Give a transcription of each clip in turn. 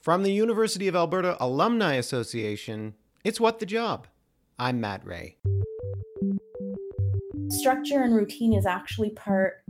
From the University of Alberta Alumni Association, it's What the Job. I'm Matt Ray. Structure and routine is actually part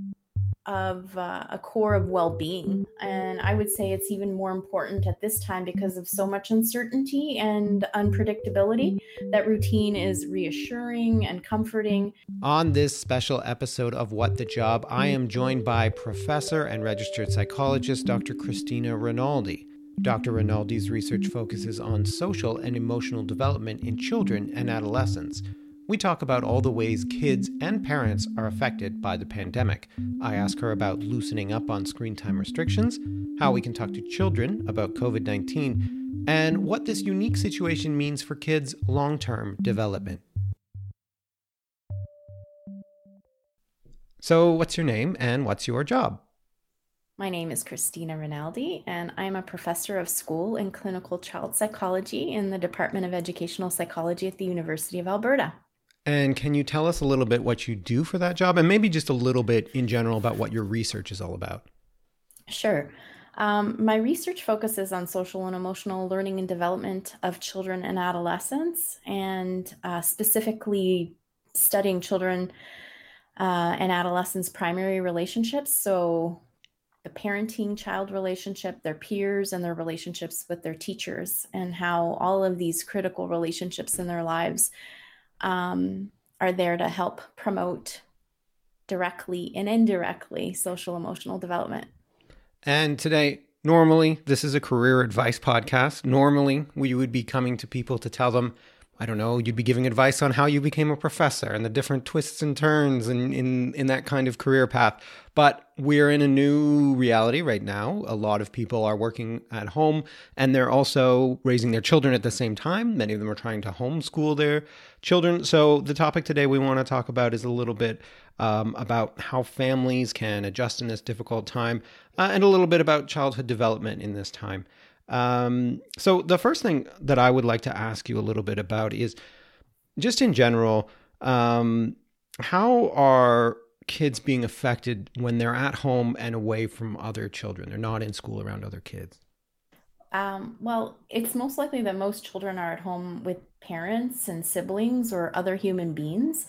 of uh, a core of well being. And I would say it's even more important at this time because of so much uncertainty and unpredictability that routine is reassuring and comforting. On this special episode of What the Job, I am joined by professor and registered psychologist Dr. Christina Rinaldi. Dr. Rinaldi's research focuses on social and emotional development in children and adolescents. We talk about all the ways kids and parents are affected by the pandemic. I ask her about loosening up on screen time restrictions, how we can talk to children about COVID 19, and what this unique situation means for kids' long term development. So, what's your name and what's your job? My name is Christina Rinaldi, and I'm a professor of school and clinical child psychology in the Department of Educational Psychology at the University of Alberta. And can you tell us a little bit what you do for that job and maybe just a little bit in general about what your research is all about? Sure. Um, my research focuses on social and emotional learning and development of children and adolescents, and uh, specifically studying children uh, and adolescents' primary relationships. So, the parenting child relationship, their peers, and their relationships with their teachers, and how all of these critical relationships in their lives um, are there to help promote directly and indirectly social emotional development. And today, normally, this is a career advice podcast. Normally, we would be coming to people to tell them I don't know, you'd be giving advice on how you became a professor and the different twists and turns in, in, in that kind of career path. But we're in a new reality right now. A lot of people are working at home and they're also raising their children at the same time. Many of them are trying to homeschool their children. So, the topic today we want to talk about is a little bit um, about how families can adjust in this difficult time uh, and a little bit about childhood development in this time. Um, so the first thing that I would like to ask you a little bit about is just in general, um, how are kids being affected when they're at home and away from other children? They're not in school around other kids. Um, well, it's most likely that most children are at home with parents and siblings or other human beings,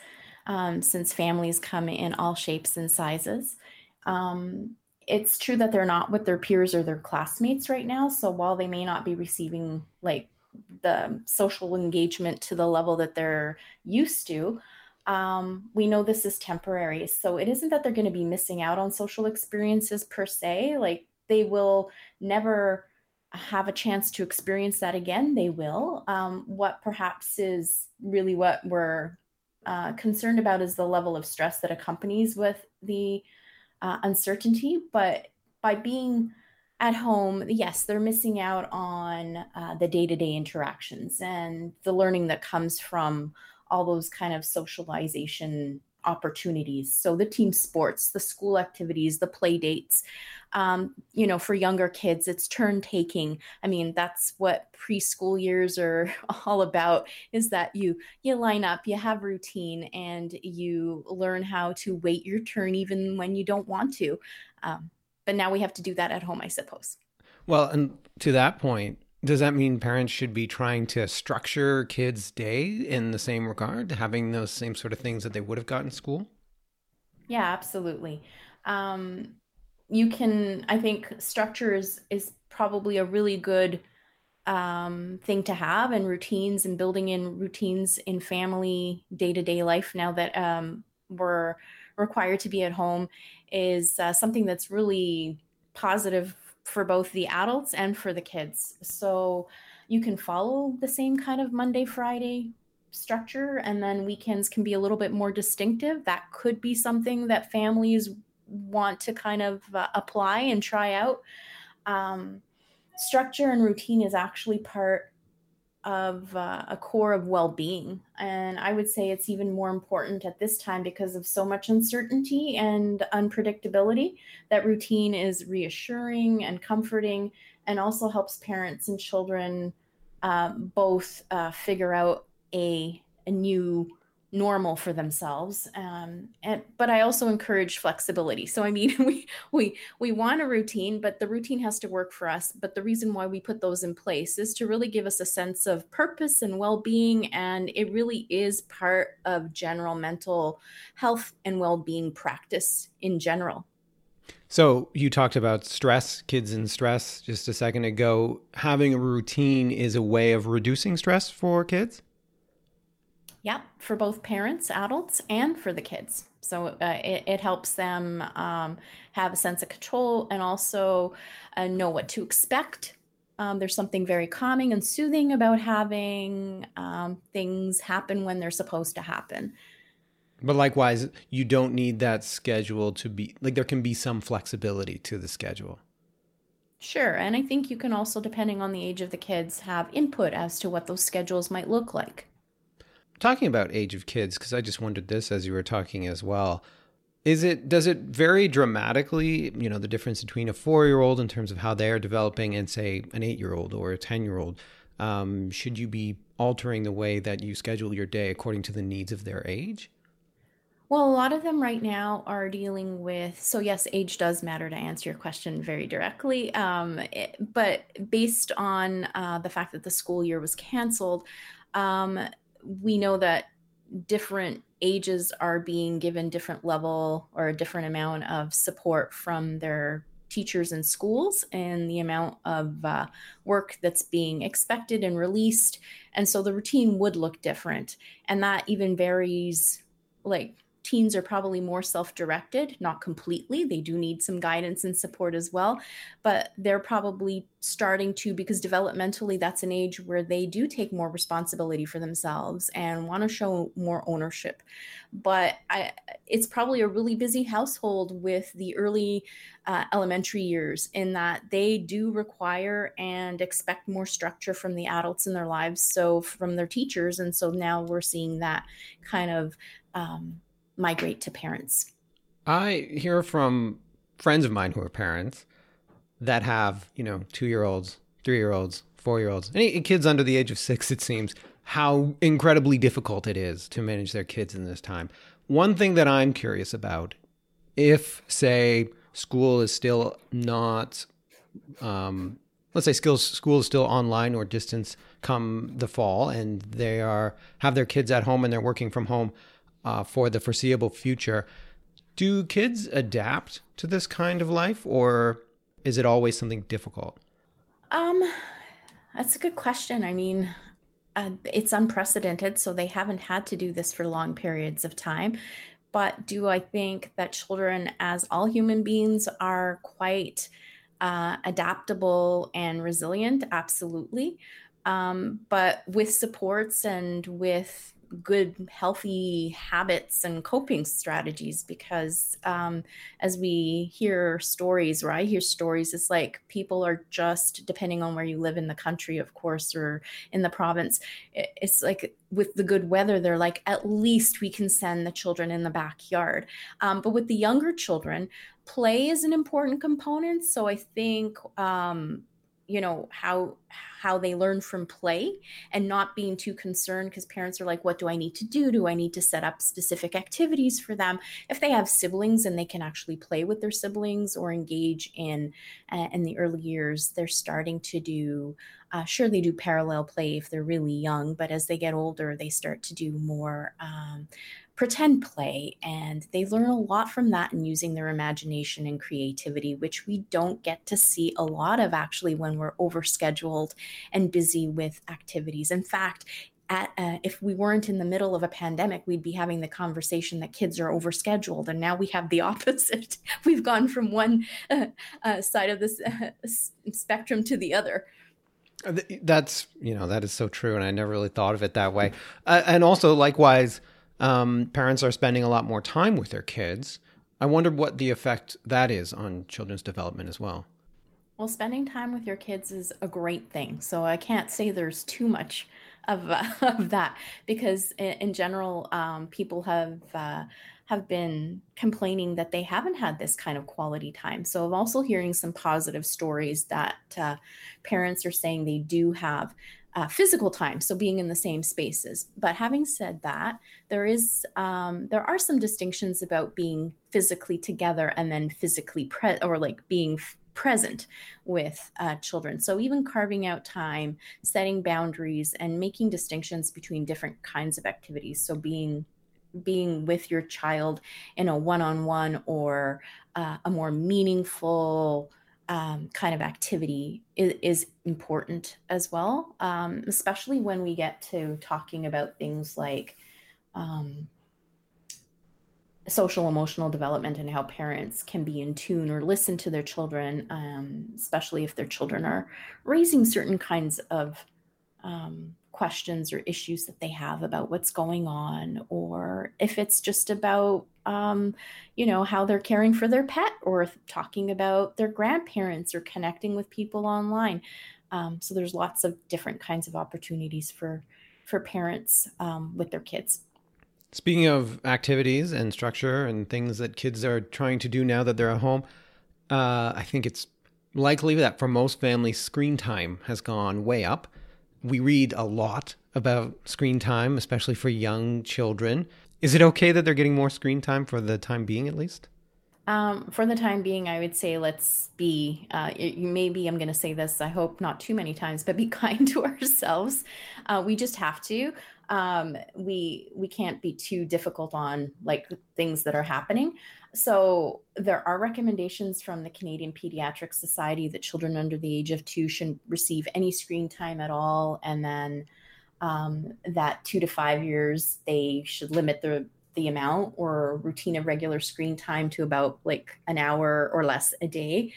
um, since families come in all shapes and sizes. Um, it's true that they're not with their peers or their classmates right now. So while they may not be receiving like the social engagement to the level that they're used to, um, we know this is temporary. So it isn't that they're going to be missing out on social experiences per se. Like they will never have a chance to experience that again. They will. Um, what perhaps is really what we're uh, concerned about is the level of stress that accompanies with the uh, uncertainty, but by being at home, yes, they're missing out on uh, the day to day interactions and the learning that comes from all those kind of socialization opportunities. So the team sports, the school activities, the play dates. Um, you know, for younger kids, it's turn taking. I mean, that's what preschool years are all about is that you you line up, you have routine, and you learn how to wait your turn even when you don't want to. Um, but now we have to do that at home, I suppose. Well, and to that point, does that mean parents should be trying to structure kids' day in the same regard, having those same sort of things that they would have got in school? Yeah, absolutely. Um, you can, I think, structure is, is probably a really good um, thing to have, and routines and building in routines in family day to day life now that um, we're required to be at home is uh, something that's really positive for both the adults and for the kids. So you can follow the same kind of Monday, Friday structure, and then weekends can be a little bit more distinctive. That could be something that families want to kind of uh, apply and try out. Um, structure and routine is actually part of uh, a core of well-being. And i would say it's even more important at this time because of so much uncertainty and unpredictability that routine is reassuring and comforting and also helps parents and children um, both uh, figure out a, a new normal for themselves um, and but i also encourage flexibility. So i mean we we we want a routine but the routine has to work for us. But the reason why we put those in place is to really give us a sense of purpose and well-being and it really is part of general mental health and well-being practice in general. So you talked about stress kids in stress just a second ago. Having a routine is a way of reducing stress for kids Yep, for both parents, adults, and for the kids. So uh, it, it helps them um, have a sense of control and also uh, know what to expect. Um, there's something very calming and soothing about having um, things happen when they're supposed to happen. But likewise, you don't need that schedule to be like there can be some flexibility to the schedule. Sure. And I think you can also, depending on the age of the kids, have input as to what those schedules might look like talking about age of kids because i just wondered this as you were talking as well is it does it vary dramatically you know the difference between a four year old in terms of how they are developing and say an eight year old or a ten year old um, should you be altering the way that you schedule your day according to the needs of their age well, a lot of them right now are dealing with, so yes, age does matter to answer your question very directly. Um, it, but based on uh, the fact that the school year was canceled, um, we know that different ages are being given different level or a different amount of support from their teachers and schools and the amount of uh, work that's being expected and released. And so the routine would look different. And that even varies like teens are probably more self-directed not completely. They do need some guidance and support as well but they're probably starting to because developmentally that's an age where they do take more responsibility for themselves and want to show more ownership. But I, it's probably a really busy household with the early uh, elementary years in that they do require and expect more structure from the adults in their lives so from their teachers and so now we're seeing that kind of um, migrate to parents. I hear from friends of mine who are parents that have, you know, two year olds, three year olds, four year olds, any kids under the age of six, it seems, how incredibly difficult it is to manage their kids in this time. One thing that I'm curious about if, say, school is still not, um, let's say school, school is still online or distance come the fall and they are have their kids at home and they're working from home uh, for the foreseeable future. Do kids adapt to this kind of life, or is it always something difficult? Um, that's a good question. I mean, uh, it's unprecedented, so they haven't had to do this for long periods of time. But do I think that children, as all human beings, are quite uh, adaptable and resilient? Absolutely. Um, but with supports and with good healthy habits and coping strategies because um, as we hear stories or i hear stories it's like people are just depending on where you live in the country of course or in the province it's like with the good weather they're like at least we can send the children in the backyard. Um, but with the younger children play is an important component. So i think um, you know how how they learn from play and not being too concerned because parents are like what do i need to do? Do i need to set up specific activities for them? If they have siblings and they can actually play with their siblings or engage in uh, in the early years they're starting to do uh, sure they do parallel play if they're really young but as they get older they start to do more um, pretend play and they learn a lot from that and using their imagination and creativity which we don't get to see a lot of actually when we're overscheduled and busy with activities in fact at, uh, if we weren't in the middle of a pandemic, we'd be having the conversation that kids are overscheduled, and now we have the opposite. We've gone from one uh, uh, side of this spectrum to the other. Uh, that's you know that is so true, and I never really thought of it that way. Uh, and also, likewise, um, parents are spending a lot more time with their kids. I wonder what the effect that is on children's development as well. Well, spending time with your kids is a great thing. So I can't say there's too much of, uh, of that because in, in general, um, people have uh, have been complaining that they haven't had this kind of quality time. So I'm also hearing some positive stories that uh, parents are saying they do have uh, physical time so being in the same spaces. But having said that there is um, there are some distinctions about being physically together and then physically pre or like being f- present with uh, children. So even carving out time setting boundaries and making distinctions between different kinds of activities. So being being with your child in a one-on-one or uh, a more meaningful um, kind of activity is, is, important as well, um, especially when we get to talking about things like um, social emotional development and how parents can be in tune or listen to their children, um, especially if their children are raising certain kinds of um, questions or issues that they have about what's going on, or if it's just about um, you know, how they're caring for their pet or talking about their grandparents or connecting with people online. Um, so there's lots of different kinds of opportunities for for parents um, with their kids. Speaking of activities and structure and things that kids are trying to do now that they're at home, uh, I think it's likely that for most families, screen time has gone way up. We read a lot about screen time, especially for young children. Is it okay that they're getting more screen time for the time being, at least? Um, for the time being, I would say let's be, uh, maybe I'm going to say this, I hope not too many times, but be kind to ourselves. Uh, we just have to. Um, we we can't be too difficult on like things that are happening. So there are recommendations from the Canadian Pediatric Society that children under the age of two shouldn't receive any screen time at all, and then um, that two to five years they should limit the the amount or routine of regular screen time to about like an hour or less a day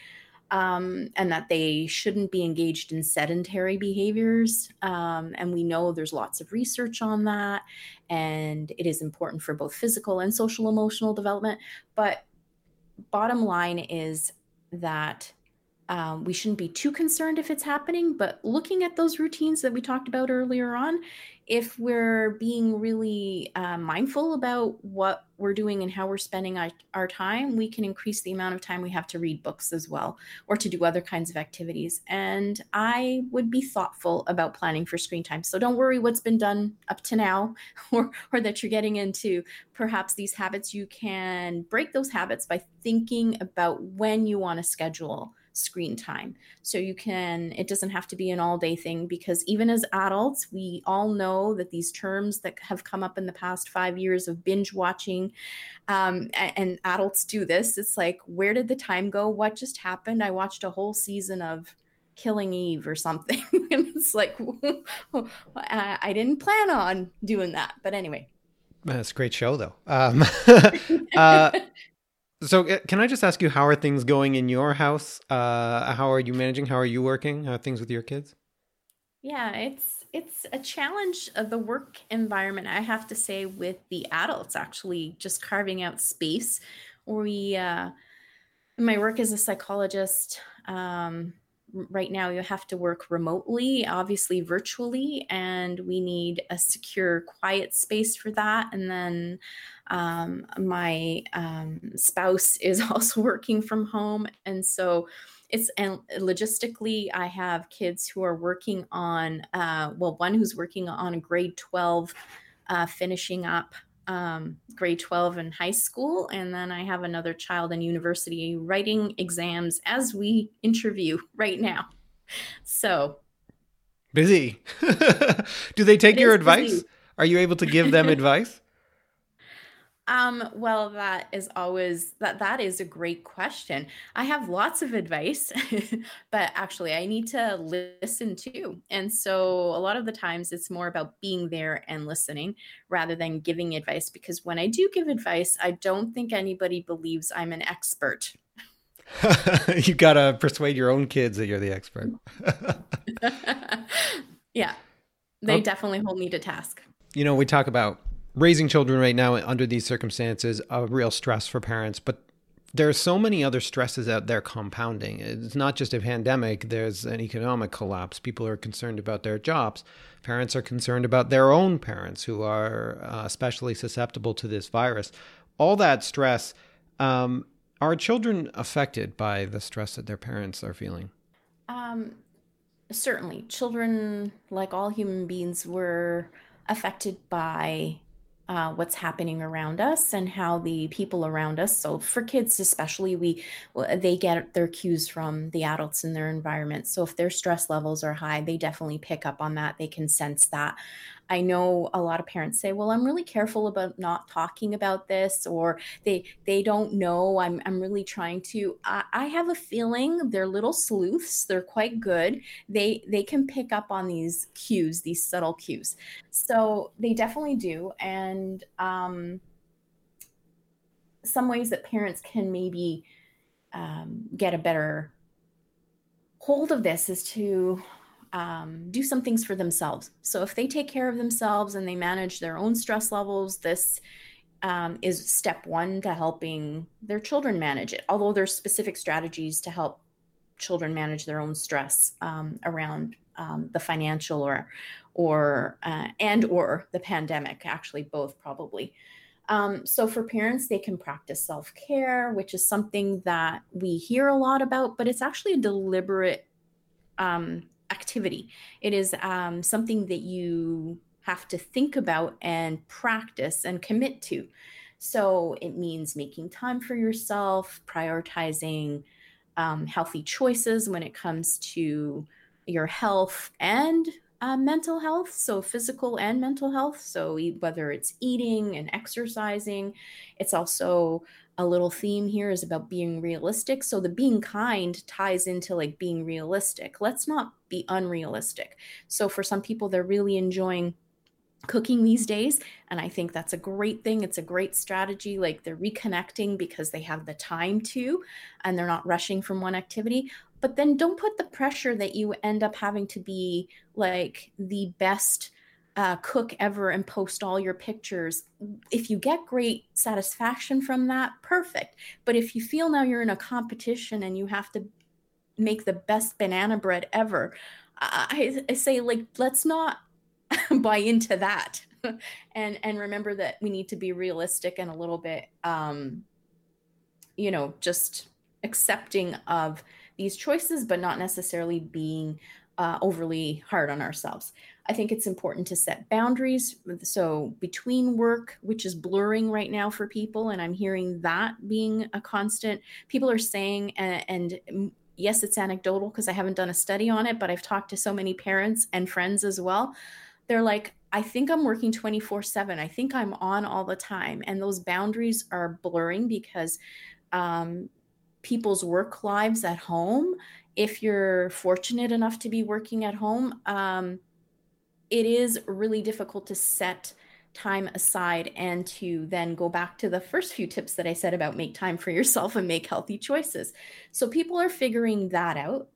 um, and that they shouldn't be engaged in sedentary behaviors. Um, and we know there's lots of research on that and it is important for both physical and social emotional development. But bottom line is that um, we shouldn't be too concerned if it's happening, but looking at those routines that we talked about earlier on, if we're being really uh, mindful about what we're doing and how we're spending our, our, time, we can increase the amount of time we have to read books as well or to do other kinds of activities. And I would be thoughtful about planning for screen time. So don't worry what's been done up to now or, or that you're getting into perhaps these habits. You can break those habits by thinking about when you want to schedule screen time. So you can, it doesn't have to be an all day thing because even as adults, we all know that these terms that have come up in the past five years of binge watching, um, and, adults do this. It's like, where did the time go? What just happened? I watched a whole season of Killing Eve or something. and it's like, I didn't plan on doing that. But anyway. That's a great show, though. Um, uh, so, uh, can I just ask you, how are things going in your house? Uh, how are you managing? How are you working? How are things with your kids? Yeah, it's it's a challenge of the work environment. I have to say, with the adults, actually, just carving out space. We, uh, my work as a psychologist, um, right now you have to work remotely, obviously virtually, and we need a secure, quiet space for that. And then um, my um, spouse is also working from home. And so it's and logistically, I have kids who are working on, uh, well, one who's working on a grade 12, uh, finishing up um, grade 12 in high school. And then I have another child in university writing exams as we interview right now. So busy. Do they take your advice? Busy. Are you able to give them advice? Um, well, that is always that that is a great question. I have lots of advice, but actually I need to listen too. And so a lot of the times it's more about being there and listening rather than giving advice because when I do give advice, I don't think anybody believes I'm an expert. you got to persuade your own kids that you're the expert. yeah. They definitely hold me to task. You know, we talk about raising children right now under these circumstances a real stress for parents. But there are so many other stresses out there compounding. It's not just a pandemic there's an economic collapse. People are concerned about their jobs. Parents are concerned about their own parents who are uh, especially susceptible to this virus. All that stress. Um, are children affected by the stress that their parents are feeling? Um, certainly, children, like all human beings, were affected by uh, what's happening around us and how the people around us so for kids especially we they get their cues from the adults in their environment. So if their stress levels are high they definitely pick up on that. They can sense that I know a lot of parents say, "Well, I'm really careful about not talking about this," or they they don't know. I'm I'm really trying to. I, I have a feeling they're little sleuths. They're quite good. They they can pick up on these cues, these subtle cues. So they definitely do, and um, some ways that parents can maybe um, get a better hold of this is to um, do some things for themselves. So if they take care of themselves and they manage their own stress levels, this um, is step one to helping their children manage it. Although there's specific strategies to help children manage their own stress um, around um, the financial or or uh, and or the pandemic. Actually, both probably. Um, so for parents, they can practice self care, which is something that we hear a lot about, but it's actually a deliberate um, activity. It is um, something that you have to think about and practice and commit to. So it means making time for yourself, prioritizing um, healthy choices when it comes to your health and uh, mental health. So physical and mental health. So whether it's eating and exercising, it's also a little theme here is about being realistic. So the being kind ties into like being realistic. Let's not be unrealistic. So for some people, they're really enjoying cooking these days and i think that's a great thing it's a great strategy like they're reconnecting because they have the time to and they're not rushing from one activity but then don't put the pressure that you end up having to be like the best uh, cook ever and post all your pictures. If you get great satisfaction from that, perfect. But if you feel now you're in a competition and you have to make the best banana bread ever, I, I say like let's not buy into that, and and remember that we need to be realistic and a little bit, um, you know, just accepting of these choices, but not necessarily being uh, overly hard on ourselves. I think it's important to set boundaries. So, between work, which is blurring right now for people, and I'm hearing that being a constant, people are saying, and, and yes, it's anecdotal because I haven't done a study on it, but I've talked to so many parents and friends as well. They're like, I think I'm working 24 7. I think I'm on all the time. And those boundaries are blurring because um, people's work lives at home, if you're fortunate enough to be working at home, um, it is really difficult to set time aside and to then go back to the first few tips that I said about make time for yourself and make healthy choices. So people are figuring that out.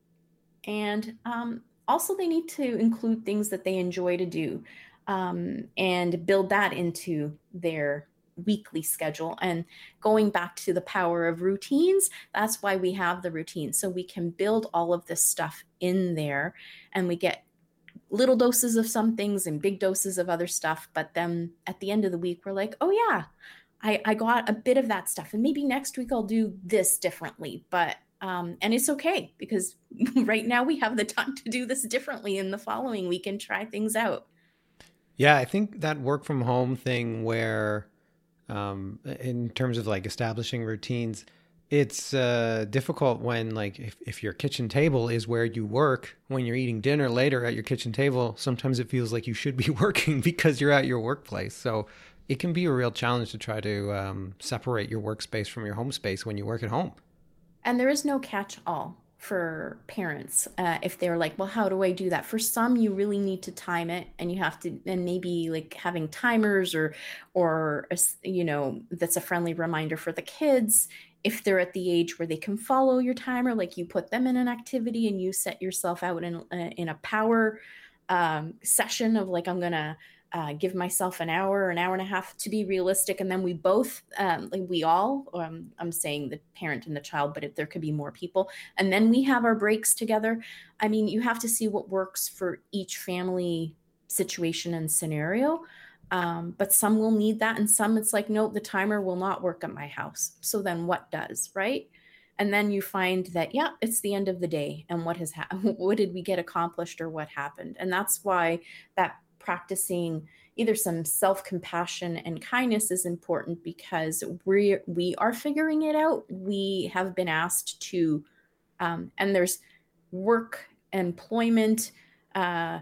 And um, also, they need to include things that they enjoy to do um, and build that into their weekly schedule. And going back to the power of routines, that's why we have the routine. So we can build all of this stuff in there and we get little doses of some things and big doses of other stuff. But then at the end of the week, we're like, oh, yeah, I, I got a bit of that stuff. And maybe next week I'll do this differently. But um, and it's okay because right now we have the time to do this differently. In the following week and try things out. Yeah, I think that work from home thing where, um, in terms of like establishing routines, it's uh, difficult when like if, if your kitchen table is where you work when you're eating dinner later at your kitchen table sometimes it feels like you should be working because you're at your workplace. So it can be a real challenge to try to um, separate your workspace from your home space when you work at home. And there is no catch all for parents uh, if they're like well how do i do that? For some you really need to time it and you have to and maybe like having timers or or you know that's a friendly reminder for the kids. If they're at the age where they can follow your timer, like you put them in an activity and you set yourself out in, uh, in a power um, session of like, I'm to uh, give myself an hour, an hour and a half to be realistic. And then we both, um, like we all, um, I'm saying the parent and the child, but if there could be more people. And then we have our breaks together. I mean, you have to see what works for each family situation and scenario. Um, but some will need that, and some it's like, no, the timer will not work at my house. So then what does, right? And then you find that, yeah, it's the end of the day, and what has happened? what did we get accomplished, or what happened? And that's why that practicing either some self-compassion and kindness is important because we we are figuring it out. We have been asked to, um, and there's work, employment. Uh,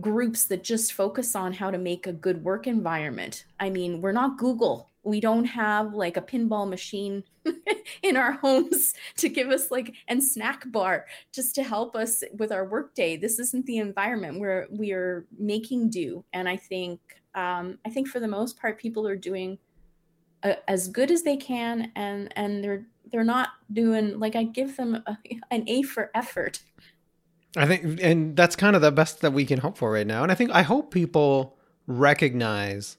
groups that just focus on how to make a good work environment. I mean, we're not Google. We don't have like a pinball machine in our homes to give us like and snack bar just to help us with our workday. This isn't the environment where we are making do. And I think um, I think for the most part, people are doing a, as good as they can, and and they're they're not doing like I give them a, an A for effort I think, and that's kind of the best that we can hope for right now. And I think, I hope people recognize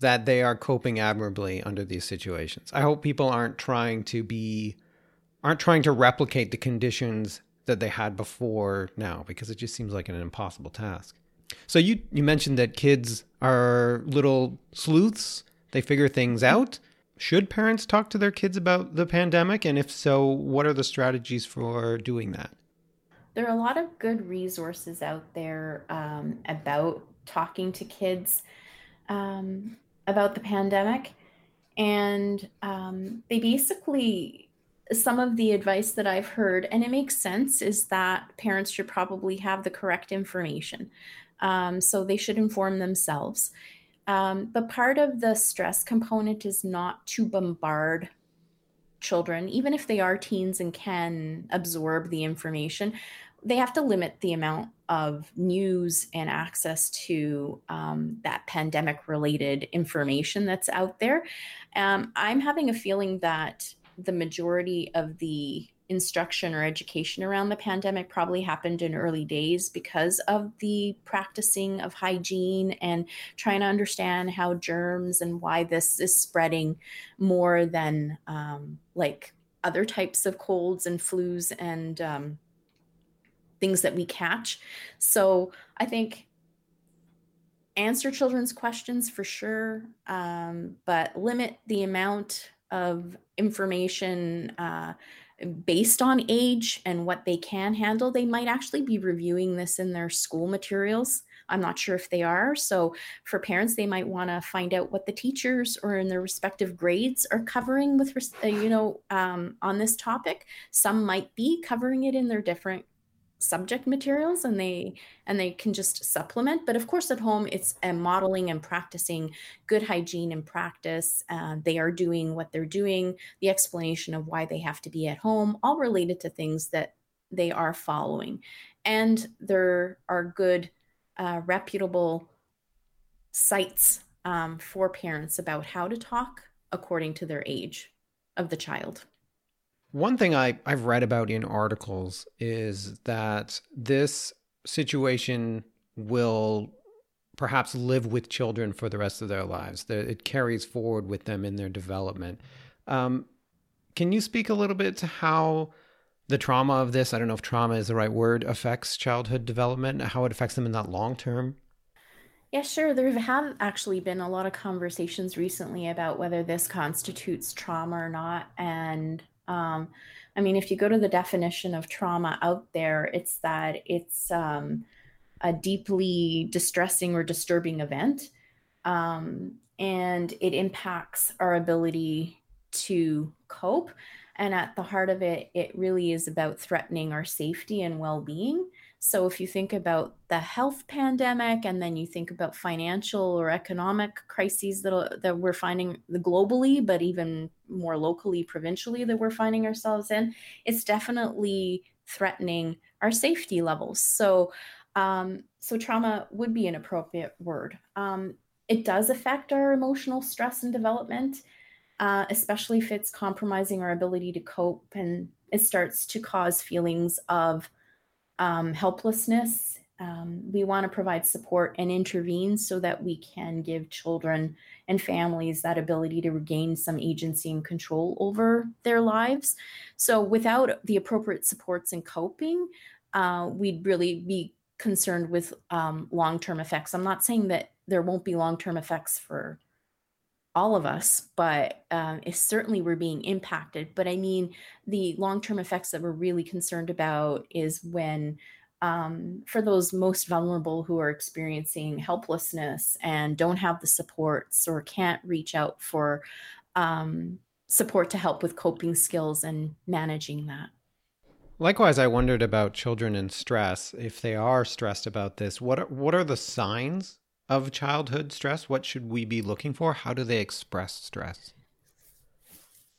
that they are coping admirably under these situations. I hope people aren't trying to be, aren't trying to replicate the conditions that they had before now, because it just seems like an impossible task. So you you mentioned that kids are little sleuths. They figure things out. Should parents talk to their kids about the pandemic? And if so, what are the strategies for doing that? there are a lot of good resources out there um, about talking to kids um, about the pandemic. And um, they basically, some of the advice that I've heard, and it makes sense, is that parents should probably have the correct information. Um, so they should inform themselves. Um, but part of the stress component is not to bombard children, even if they are teens and can absorb the information, they have to limit the amount of news and access to um, that pandemic related information that's out there. Um, I'm having a feeling that the majority of the instruction or education around the pandemic probably happened in early days because of the practicing of hygiene and trying to understand how germs and why this is spreading more than um, like other types of colds and flus and um, things that we catch. So I think answer children's questions for sure, um, but limit the amount of information uh, based on age and what they can handle. They might actually be reviewing this in their school materials. I'm not sure if they are. So, for parents, they might want to find out what the teachers or in their respective grades are covering with, uh, you know, um, on this topic. Some might be covering it in their different subject materials and they and they can just supplement but of course at home it's a modeling and practicing good hygiene and practice uh, they are doing what they're doing the explanation of why they have to be at home all related to things that they are following. And there are good uh, reputable sites um, for parents about how to talk according to their age of the child one thing I, I've read about in articles is that this situation will perhaps live with children for the rest of their lives. It carries forward with them in their development. Um, can you speak a little bit to how the trauma of this, I don't know if trauma is the right word, affects childhood development, how it affects them in that long term? Yeah, sure. There have actually been a lot of conversations recently about whether this constitutes trauma or not. And um, I mean, if you go to the definition of trauma out there, it's that it's um, a deeply distressing or disturbing event. Um, and it impacts our ability to cope. And at the heart of it, it really is about threatening our safety and well being. So if you think about the health pandemic and then you think about financial or economic crises that, that we're finding globally, but even more locally, provincially, that we're finding ourselves in, it's definitely threatening our safety levels. So, um, so trauma would be an appropriate word. Um, it does affect our emotional stress and development, uh, especially if it's compromising our ability to cope and it starts to cause feelings of um, helplessness. Um, we want to provide support and intervene so that we can give children and families that ability to regain some agency and control over their lives. So, without the appropriate supports and coping, uh, we'd really be concerned with um, long term effects. I'm not saying that there won't be long term effects for all of us, but um, certainly we're being impacted. But I mean, the long term effects that we're really concerned about is when, um, for those most vulnerable who are experiencing helplessness and don't have the supports or can't reach out for um, support to help with coping skills and managing that. Likewise, I wondered about children in stress. If they are stressed about this, what are, what are the signs of childhood stress? What should we be looking for? How do they express stress?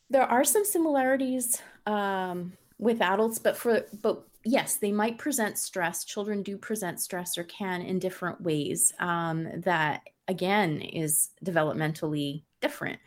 There are some similarities um, with adults, but for but yes, they might present stress. Children do present stress or can in different ways. Um, that again is developmentally different.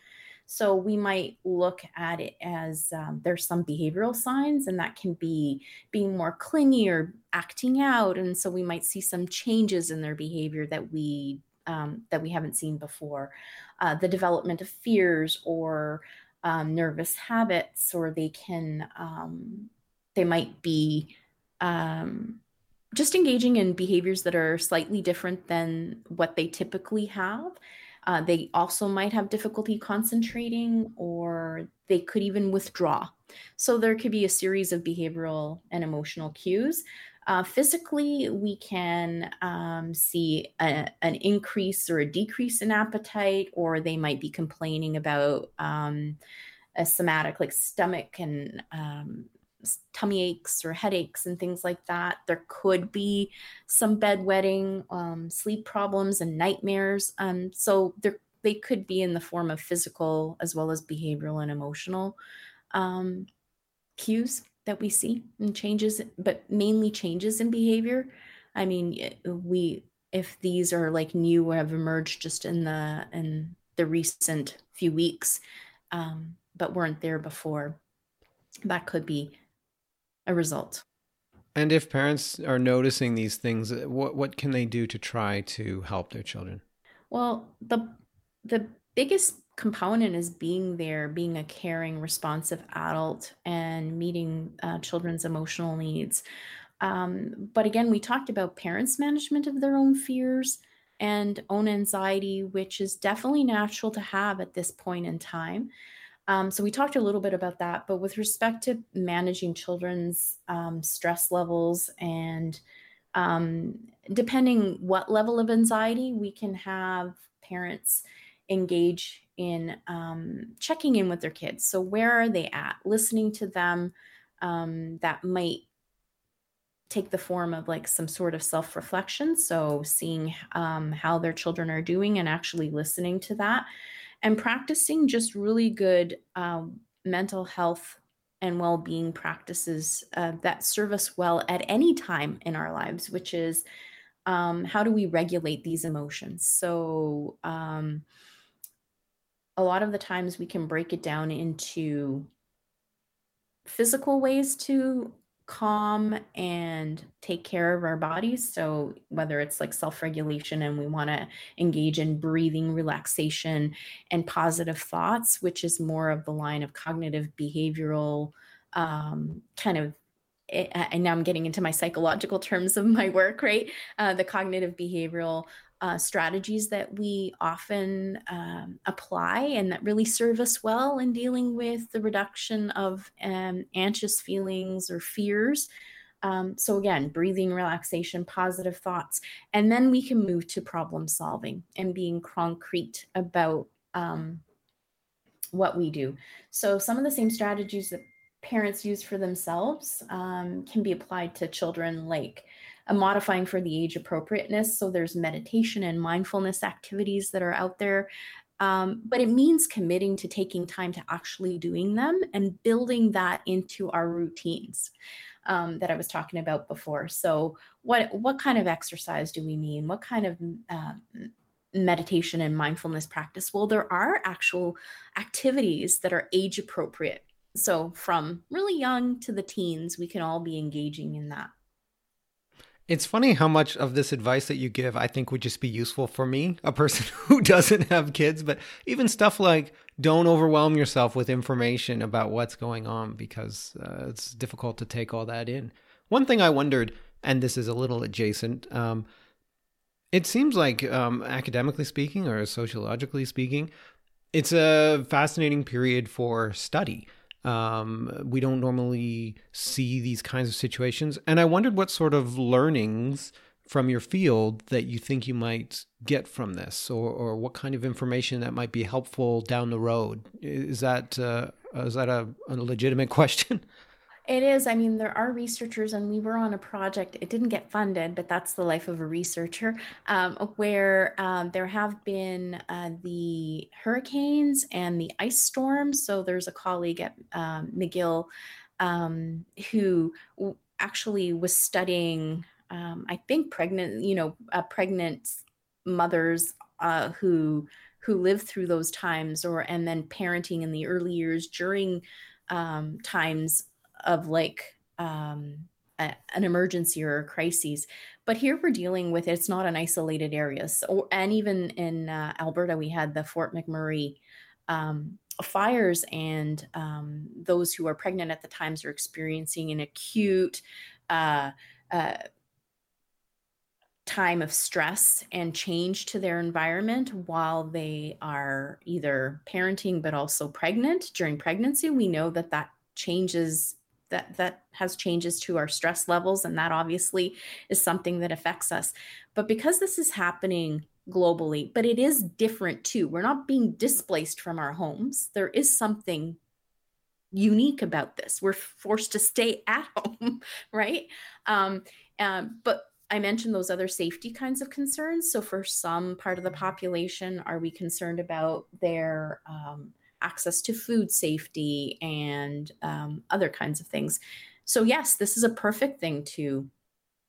So we might look at it as um, there's some behavioral signs, and that can be being more clingy or acting out. And so we might see some changes in their behavior that we um, that we haven't seen before. Uh, the development of fears or um, nervous habits, or they can um, they might be um, just engaging in behaviors that are slightly different than what they typically have uh, they also might have difficulty concentrating or they could even withdraw. So there could be a series of behavioral and emotional cues. Uh, physically, we can um, see a, an increase or a decrease in appetite, or they might be complaining about um, a somatic, like stomach and um, tummy aches or headaches and things like that. There could be some bedwetting, um, sleep problems, and nightmares. Um, so they could be in the form of physical as well as behavioral and emotional um, cues that we see and changes, but mainly changes in behavior. I mean, we if these are like new or have emerged just in the in the recent few weeks, um, but weren't there before, that could be a result. And if parents are noticing these things, what what can they do to try to help their children? Well, the the biggest component is being there, being a caring, responsive adult, and meeting uh, children's emotional needs. Um, but again, we talked about parents' management of their own fears and own anxiety, which is definitely natural to have at this point in time. Um, so we talked a little bit about that, but with respect to managing children's um, stress levels and um, depending what level of anxiety, we can have parents engage in um, checking in with their kids. So where are they at? Listening to them. Um, that might take the form of like some sort of self reflection. So seeing um, how their children are doing and actually listening to that and practicing just really good um, mental health and well being practices uh, that serve us well at any time in our lives, which is um, how do we regulate these emotions? So, um, a lot of the times we can break it down into physical ways to calm and take care of our bodies. So, whether it's like self regulation and we want to engage in breathing, relaxation, and positive thoughts, which is more of the line of cognitive behavioral um, kind of eh, and now I'm getting into my psychological terms of my work, right? Uh, the cognitive behavioral uh, strategies that we often um, apply and that really serve us well in dealing with the reduction of um, anxious feelings or fears. Um, so, again, breathing, relaxation, positive thoughts. And then we can move to problem solving and being concrete about um, what we do. So, some of the same strategies that parents use for themselves um, can be applied to children, like modifying for the age appropriateness. So there's meditation and mindfulness activities that are out there. Um, but it means committing to taking time to actually doing them and building that into our routines um, that I was talking about before. So, what what kind of exercise do we mean? What kind of uh, meditation and mindfulness practice? Well, there are actual activities that are age appropriate. So, from really young to the teens, we can all be engaging in that. It's funny how much of this advice that you give I think would just be useful for me, a person who doesn't have kids, but even stuff like don't overwhelm yourself with information about what's going on because uh, it's difficult to take all that in. One thing I wondered and this is a little adjacent. Um, it seems like, um, academically speaking or sociologically speaking, it's a fascinating period for study. Um, we don't normally see these kinds of situations. And I wondered what sort of learnings from your field that you think you might get from this or, or what kind of information that might be helpful down the road. Is that, uh, is that a, a legitimate question? It is. I mean, there are researchers, and we were on a project. It didn't get funded, but that's the life of a researcher, um, where um, there have been uh, the hurricanes and the ice storms. So there's a colleague at um, McGill um, who actually was studying, um, I think, pregnant, you know, uh, pregnant mothers uh, who who lived through those times, or and then parenting in the early years during um, times of like um, a, an emergency or a crisis. But here we're dealing with it's not an isolated area. So, and even in uh, Alberta, we had the Fort McMurray um, fires, and um, those who are pregnant at the times are experiencing an acute. Uh, uh, time of stress and change to their environment while they are either parenting but also pregnant during pregnancy we know that that changes that that has changes to our stress levels and that obviously is something that affects us. But because this is happening globally but it is different too we're not being displaced from our homes. There is something unique about this. We're forced to stay at home right? Um, um, but I mentioned those other safety kinds of concerns. So, for some part of the population, are we concerned about their um, access to food safety and um, other kinds of things. So yes, this is a perfect thing to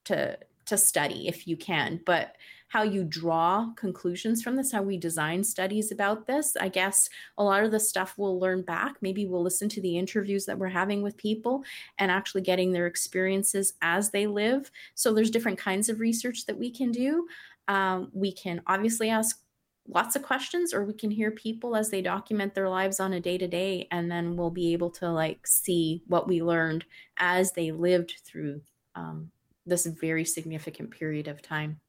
to to study if you can, but how you draw conclusions from this, how we design studies about this. I guess a lot of the stuff we'll learn back. Maybe we'll listen to the interviews that we're having with people and actually getting their experiences as they live. So there's different kinds of research that we can do. Um, we can obviously ask lots of questions or we can hear people as they document their lives on a day to day and then we'll be able to like see what we learned as they lived through um, this very significant period of time.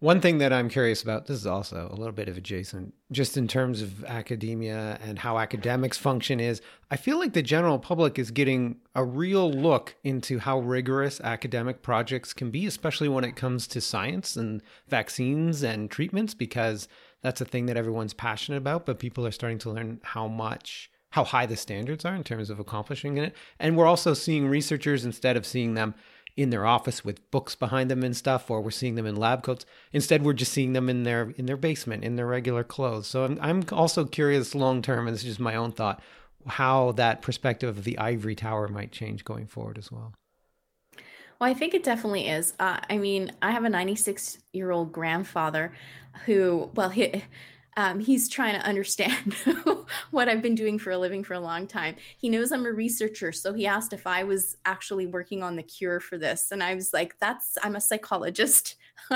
One thing that I'm curious about, this is also a little bit of adjacent, just in terms of academia and how academics function, is I feel like the general public is getting a real look into how rigorous academic projects can be, especially when it comes to science and vaccines and treatments, because that's a thing that everyone's passionate about, but people are starting to learn how much how high the standards are in terms of accomplishing it. And we're also seeing researchers instead of seeing them in their office with books behind them and stuff or we're seeing them in lab coats instead we're just seeing them in their in their basement in their regular clothes so i'm, I'm also curious long term and this is just my own thought how that perspective of the ivory tower might change going forward as well well, I think it definitely is. Uh, I mean, I have a 96 year old grandfather who, well, he, um, he's trying to understand what I've been doing for a living for a long time. He knows I'm a researcher, so he asked if I was actually working on the cure for this, and I was like, "That's I'm a psychologist.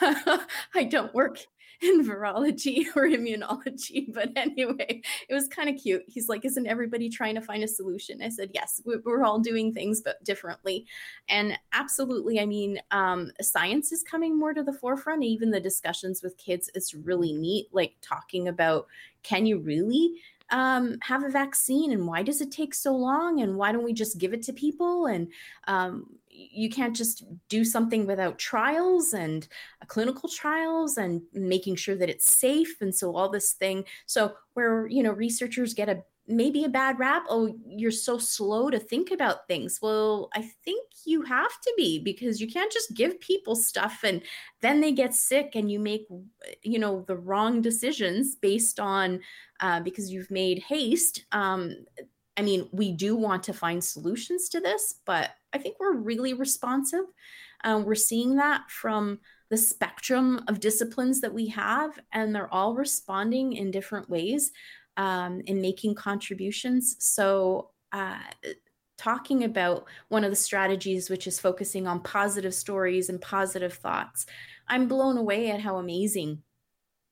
I don't work in virology or immunology. But anyway, it was kind of cute. He's like, Isn't everybody trying to find a solution? I said, Yes, we're all doing things, but differently. And absolutely, I mean, um, science is coming more to the forefront. Even the discussions with kids, it's really neat, like talking about can you really? um, have a vaccine and why does it take so long and why don't we just give it to people and um, you can't just do something without trials and uh, clinical trials and making sure that it's safe and so all this thing. So where you know researchers get a maybe a bad rap oh you're so slow to think about things. Well i think you have to be because you can't just give people stuff and then they get sick and you make you know the wrong decisions based on uh, because you've made haste. Um, I mean, we do want to find solutions to this, but I think we're really responsive. Um, we're seeing that from the spectrum of disciplines that we have, and they're all responding in different ways um, in making contributions. So, uh, talking about one of the strategies, which is focusing on positive stories and positive thoughts, I'm blown away at how amazing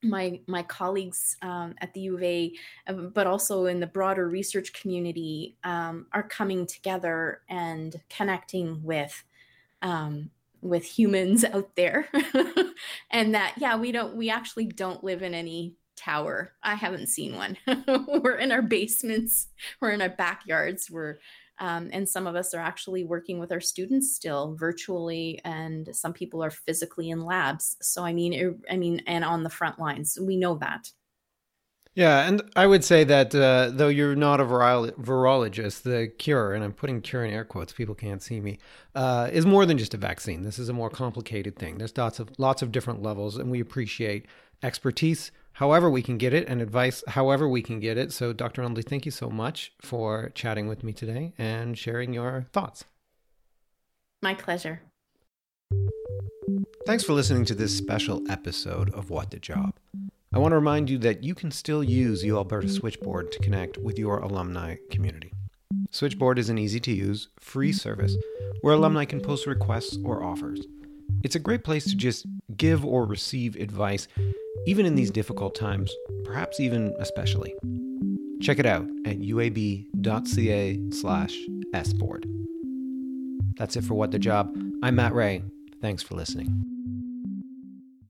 my my colleagues um, at the U of A, um, but also in the broader research community, um, are coming together and connecting with um, with humans out there. And that yeah we don't we actually don't live in any tower. I haven't seen one. We're in our basements. We're in our backyards. We're um, and some of us are actually working with our students still virtually and some people are physically in labs so i mean it, i mean and on the front lines we know that yeah, and I would say that uh, though you're not a virologist, the cure, and I'm putting cure in air quotes, people can't see me, uh, is more than just a vaccine. This is a more complicated thing. There's lots of lots of different levels, and we appreciate expertise, however we can get it, and advice, however we can get it. So, Dr. Umley, thank you so much for chatting with me today and sharing your thoughts. My pleasure. Thanks for listening to this special episode of What the Job. I want to remind you that you can still use UAlberta Switchboard to connect with your alumni community. Switchboard is an easy to use, free service where alumni can post requests or offers. It's a great place to just give or receive advice, even in these difficult times, perhaps even especially. Check it out at uab.ca slash sboard. That's it for What the Job. I'm Matt Ray. Thanks for listening.